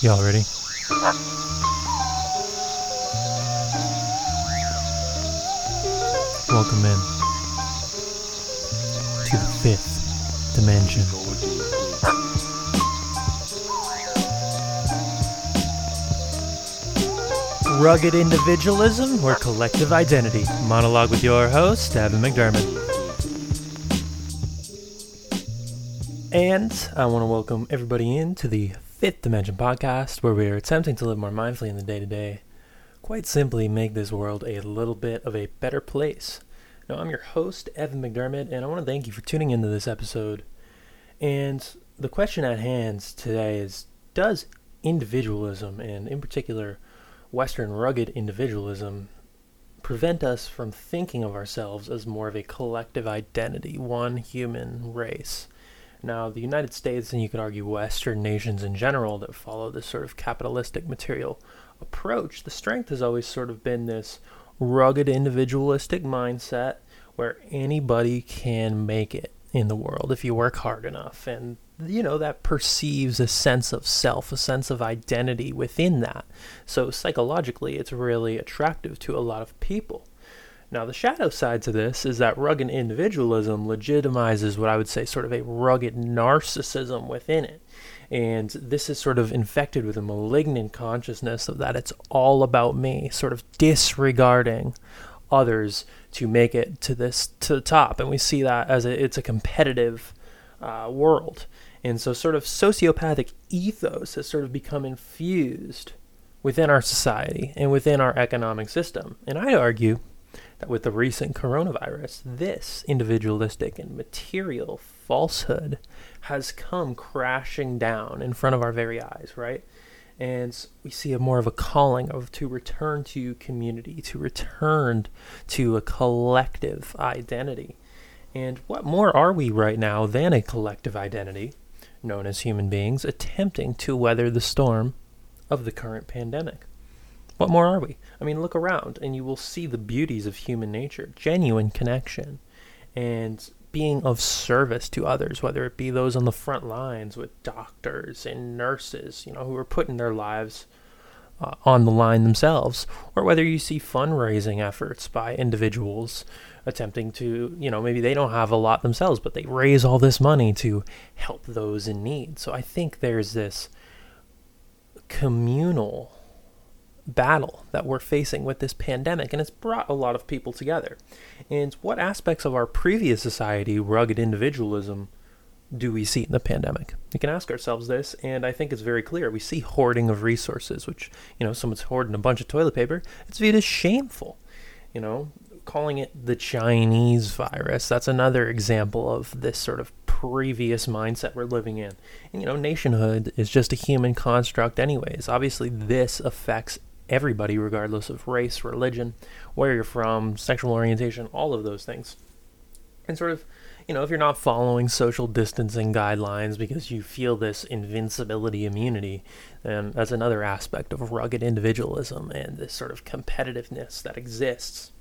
Y'all ready? Welcome in to the fifth dimension. Rugged individualism or collective identity. Monologue with your host, Evan McDermott. And I want to welcome everybody in to the Fifth Dimension podcast, where we are attempting to live more mindfully in the day to day. Quite simply, make this world a little bit of a better place. Now, I'm your host, Evan McDermott, and I want to thank you for tuning into this episode. And the question at hand today is Does individualism, and in particular, Western rugged individualism, prevent us from thinking of ourselves as more of a collective identity, one human race? Now, the United States, and you could argue Western nations in general that follow this sort of capitalistic material approach, the strength has always sort of been this rugged individualistic mindset where anybody can make it in the world if you work hard enough. And, you know, that perceives a sense of self, a sense of identity within that. So psychologically, it's really attractive to a lot of people. Now, the shadow side to this is that rugged individualism legitimizes what I would say sort of a rugged narcissism within it. And this is sort of infected with a malignant consciousness of that it's all about me, sort of disregarding others to make it to this to the top. And we see that as a, it's a competitive uh, world. And so, sort of sociopathic ethos has sort of become infused within our society and within our economic system. And I argue that with the recent coronavirus, this individualistic and material falsehood has come crashing down in front of our very eyes, right? And we see a more of a calling of to return to community, to return to a collective identity. And what more are we right now than a collective identity, known as human beings, attempting to weather the storm of the current pandemic? What more are we? I mean, look around and you will see the beauties of human nature, genuine connection, and being of service to others, whether it be those on the front lines with doctors and nurses, you know, who are putting their lives uh, on the line themselves, or whether you see fundraising efforts by individuals attempting to, you know, maybe they don't have a lot themselves, but they raise all this money to help those in need. So I think there's this communal battle that we're facing with this pandemic, and it's brought a lot of people together. And what aspects of our previous society, rugged individualism, do we see in the pandemic? We can ask ourselves this, and I think it's very clear. We see hoarding of resources, which, you know, someone's hoarding a bunch of toilet paper, it's viewed as shameful. You know, calling it the Chinese virus, that's another example of this sort of previous mindset we're living in. And, you know, nationhood is just a human construct, anyways. Obviously, this affects everybody, regardless of race, religion, where you're from, sexual orientation, all of those things. And sort of, you know, if you're not following social distancing guidelines because you feel this invincibility immunity, then that's another aspect of rugged individualism and this sort of competitiveness that exists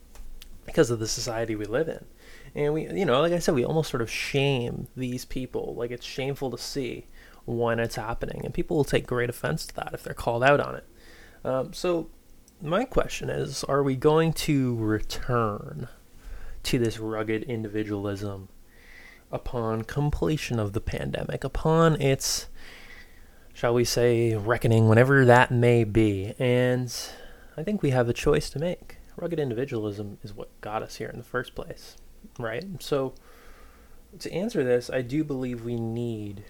because of the society we live in. And we, you know, like I said, we almost sort of shame these people. Like it's shameful to see when it's happening. And people will take great offense to that if they're called out on it. Um, so, my question is are we going to return to this rugged individualism upon completion of the pandemic, upon its, shall we say, reckoning, whenever that may be? And I think we have a choice to make. Rugged individualism is what got us here in the first place, right? So, to answer this, I do believe we need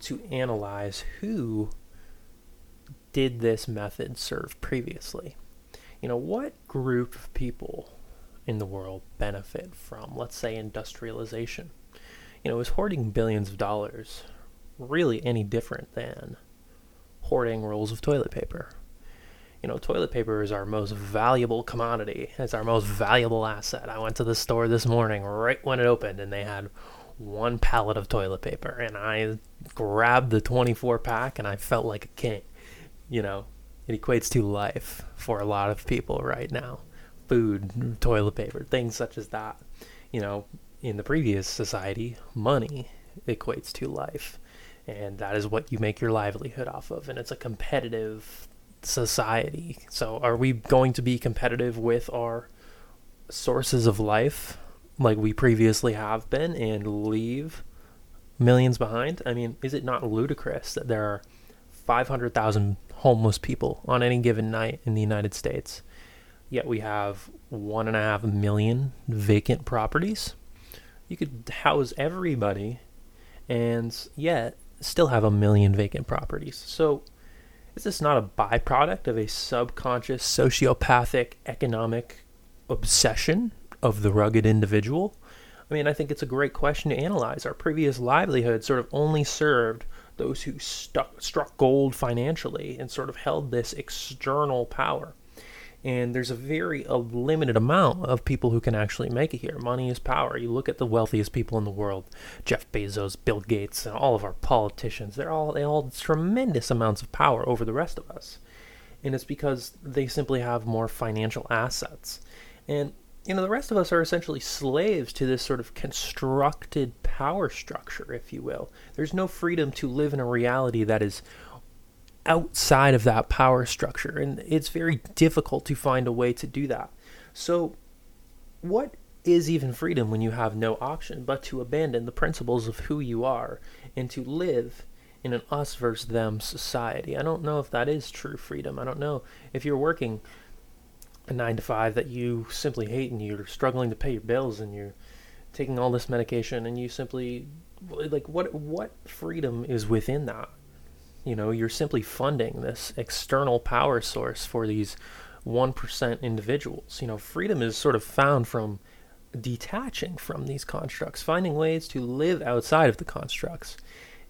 to analyze who did this method serve previously? You know, what group of people in the world benefit from, let's say, industrialization? You know, is hoarding billions of dollars really any different than hoarding rolls of toilet paper? You know, toilet paper is our most valuable commodity. It's our most valuable asset. I went to the store this morning right when it opened and they had one pallet of toilet paper and I grabbed the 24 pack and I felt like a king you know, it equates to life for a lot of people right now. Food, toilet paper, things such as that. You know, in the previous society, money equates to life. and that is what you make your livelihood off of. And it's a competitive society. So, are we going to be competitive with our sources of life like we previously have been and leave millions behind? I mean, is it not ludicrous that there are 500,000 homeless people on any given night in the United States? Yet we have one and a half million vacant properties. You could house everybody and yet still have a million vacant properties. So, is this not a byproduct of a subconscious sociopathic economic obsession of the rugged individual? I mean, I think it's a great question to analyze. Our previous livelihood sort of only served those who stuck, struck gold financially and sort of held this external power and there's a very a limited amount of people who can actually make it here. Money is power. You look at the wealthiest people in the world, Jeff Bezos, Bill Gates, and all of our politicians. They're all they all tremendous amounts of power over the rest of us, and it's because they simply have more financial assets. And you know, the rest of us are essentially slaves to this sort of constructed power structure, if you will. There's no freedom to live in a reality that is outside of that power structure. And it's very difficult to find a way to do that. So, what is even freedom when you have no option but to abandon the principles of who you are and to live in an us versus them society? I don't know if that is true freedom. I don't know if you're working a nine to five that you simply hate and you're struggling to pay your bills and you're taking all this medication and you simply like what what freedom is within that you know, you're simply funding this external power source for these 1% individuals. You know, freedom is sort of found from detaching from these constructs, finding ways to live outside of the constructs,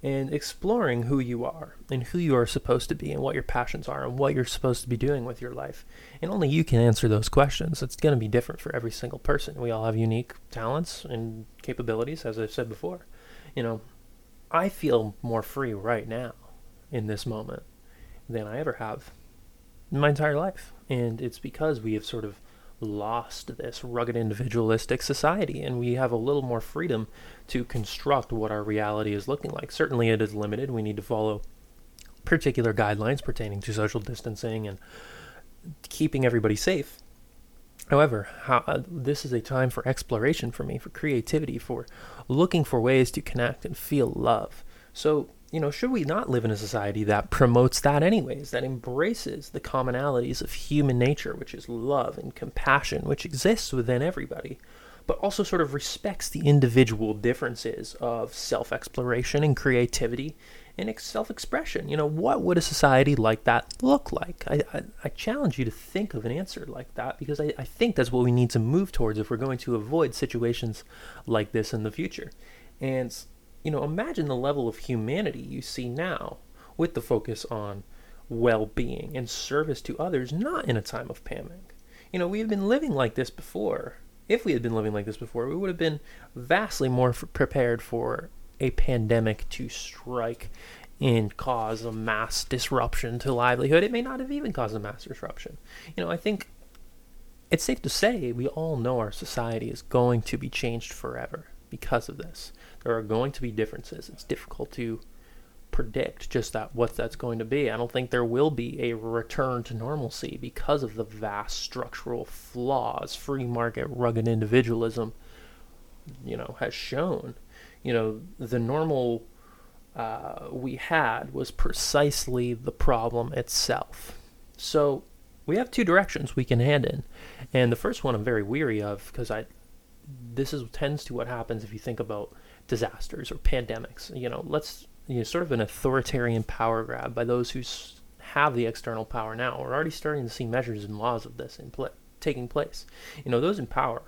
and exploring who you are and who you are supposed to be and what your passions are and what you're supposed to be doing with your life. And only you can answer those questions. It's going to be different for every single person. We all have unique talents and capabilities, as I've said before. You know, I feel more free right now in this moment than I ever have in my entire life. And it's because we have sort of lost this rugged individualistic society and we have a little more freedom to construct what our reality is looking like. Certainly, it is limited. We need to follow particular guidelines pertaining to social distancing and keeping everybody safe. However, how, uh, this is a time for exploration for me, for creativity, for looking for ways to connect and feel love. So, you know, should we not live in a society that promotes that, anyways, that embraces the commonalities of human nature, which is love and compassion, which exists within everybody, but also sort of respects the individual differences of self exploration and creativity and self expression? You know, what would a society like that look like? I, I, I, challenge you to think of an answer like that because I, I think that's what we need to move towards if we're going to avoid situations like this in the future. And you know, imagine the level of humanity you see now with the focus on well being and service to others, not in a time of panic. You know, we have been living like this before. If we had been living like this before, we would have been vastly more f- prepared for a pandemic to strike and cause a mass disruption to livelihood. It may not have even caused a mass disruption. You know, I think it's safe to say we all know our society is going to be changed forever because of this. There are going to be differences. It's difficult to predict just that what that's going to be. I don't think there will be a return to normalcy because of the vast structural flaws free market rugged individualism you know has shown. You know, the normal uh, we had was precisely the problem itself. So we have two directions we can head in, and the first one I'm very weary of because I this is tends to what happens if you think about disasters or pandemics. You know, let's you know, sort of an authoritarian power grab by those who have the external power now. We're already starting to see measures and laws of this in pl- taking place. You know, those in power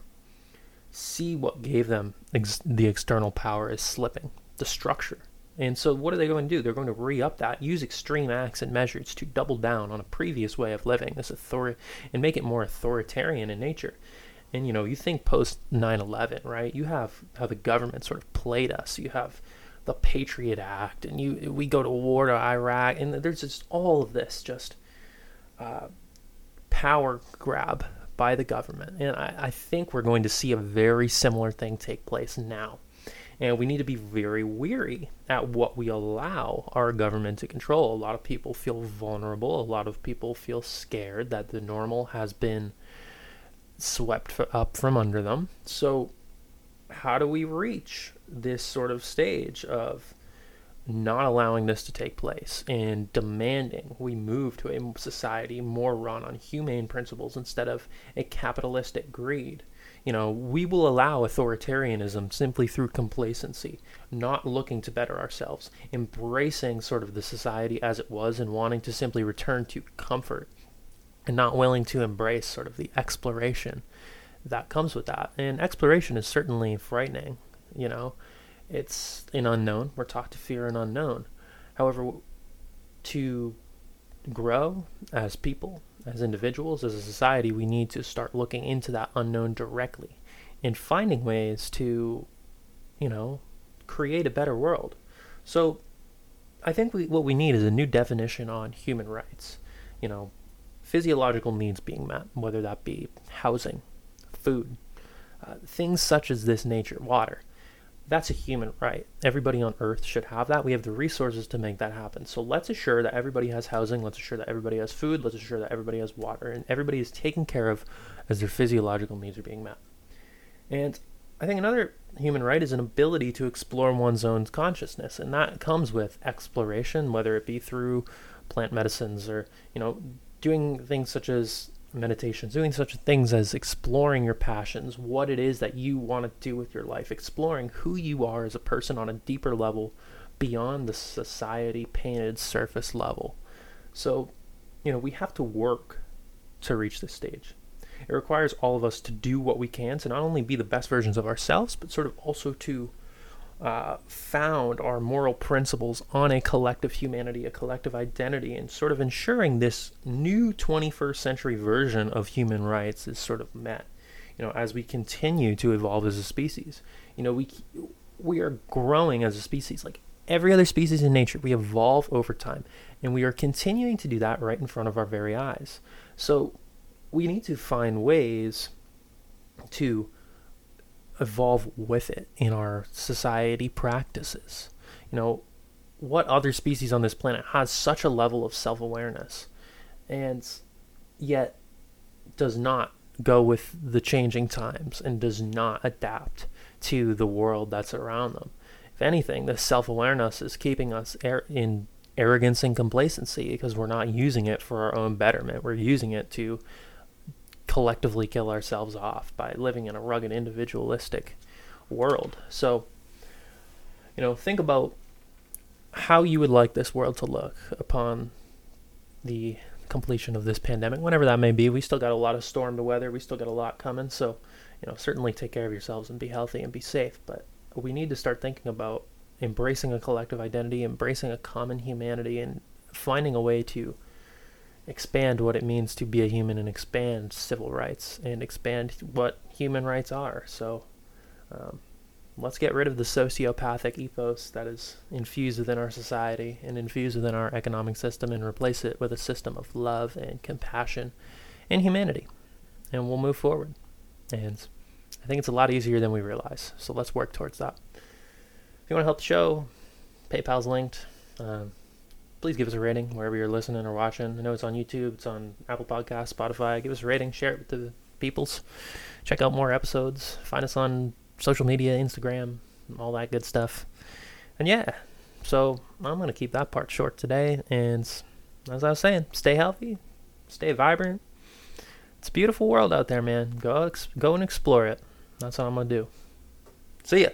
see what gave them ex- the external power is slipping, the structure. And so, what are they going to do? They're going to re up that, use extreme acts and measures to double down on a previous way of living, this authority, and make it more authoritarian in nature. And you know, you think post 9/11, right? You have how the government sort of played us. You have the Patriot Act, and you we go to war to Iraq, and there's just all of this just uh, power grab by the government. And I, I think we're going to see a very similar thing take place now. And we need to be very weary at what we allow our government to control. A lot of people feel vulnerable. A lot of people feel scared that the normal has been swept up from under them. So, how do we reach this sort of stage of not allowing this to take place and demanding we move to a society more run on humane principles instead of a capitalistic greed? You know, we will allow authoritarianism simply through complacency, not looking to better ourselves, embracing sort of the society as it was and wanting to simply return to comfort and not willing to embrace sort of the exploration that comes with that. And exploration is certainly frightening, you know. It's an unknown. We're taught to fear an unknown. However, to grow as people, as individuals, as a society, we need to start looking into that unknown directly and finding ways to, you know, create a better world. So I think we, what we need is a new definition on human rights. You know, physiological needs being met, whether that be housing, food, uh, things such as this nature, water. That's a human right. Everybody on earth should have that. We have the resources to make that happen. So let's assure that everybody has housing. Let's assure that everybody has food. Let's assure that everybody has water. And everybody is taken care of as their physiological needs are being met. And I think another human right is an ability to explore one's own consciousness. And that comes with exploration, whether it be through plant medicines or, you know, doing things such as meditations, doing such things as exploring your passions, what it is that you want to do with your life, exploring who you are as a person on a deeper level beyond the society painted surface level. So, you know, we have to work to reach this stage. It requires all of us to do what we can to not only be the best versions of ourselves, but sort of also to uh, found our moral principles on a collective humanity, a collective identity, and sort of ensuring this new 21st century version of human rights is sort of met. You know, as we continue to evolve as a species, you know, we we are growing as a species, like every other species in nature. We evolve over time, and we are continuing to do that right in front of our very eyes. So, we need to find ways to evolve with it in our society practices. You know, what other species on this planet has such a level of self awareness and yet does not go with the changing times and does not adapt to the world that's around them? If anything, this self awareness is keeping us in arrogance and complacency because we're not using it for our own betterment. We're using it to collectively kill ourselves off by living in a rugged individualistic world. So, you know, think about how you would like this world to look upon the completion of this pandemic, whenever that may be. We still got a lot of storm to weather. We still got a lot coming. So, you know, certainly take care of yourselves and be healthy and be safe. But we need to start thinking about embracing a collective identity, embracing a common humanity, and finding a way to expand what it means to be a human and expand civil rights and expand what human rights are. So um, let's get rid of the sociopathic ethos that is infused within our society and infused within our economic system and replace it with a system of love and compassion and humanity. And we'll move forward. And I think it's a lot easier than we realize. So let's work towards that. If you want to help the show, PayPal's linked. Um, please give us a rating wherever you're listening or watching. I know it's on YouTube, it's on Apple Podcasts, Spotify. Give us a rating, share it with the peoples. Check out more episodes. Find us on social media, Instagram, all that good stuff. And yeah, so I'm gonna keep that part short today. And as I was saying, stay healthy, stay vibrant. It's a beautiful world out there, man. Go ex- go and explore it. That's what I'm gonna do. See ya.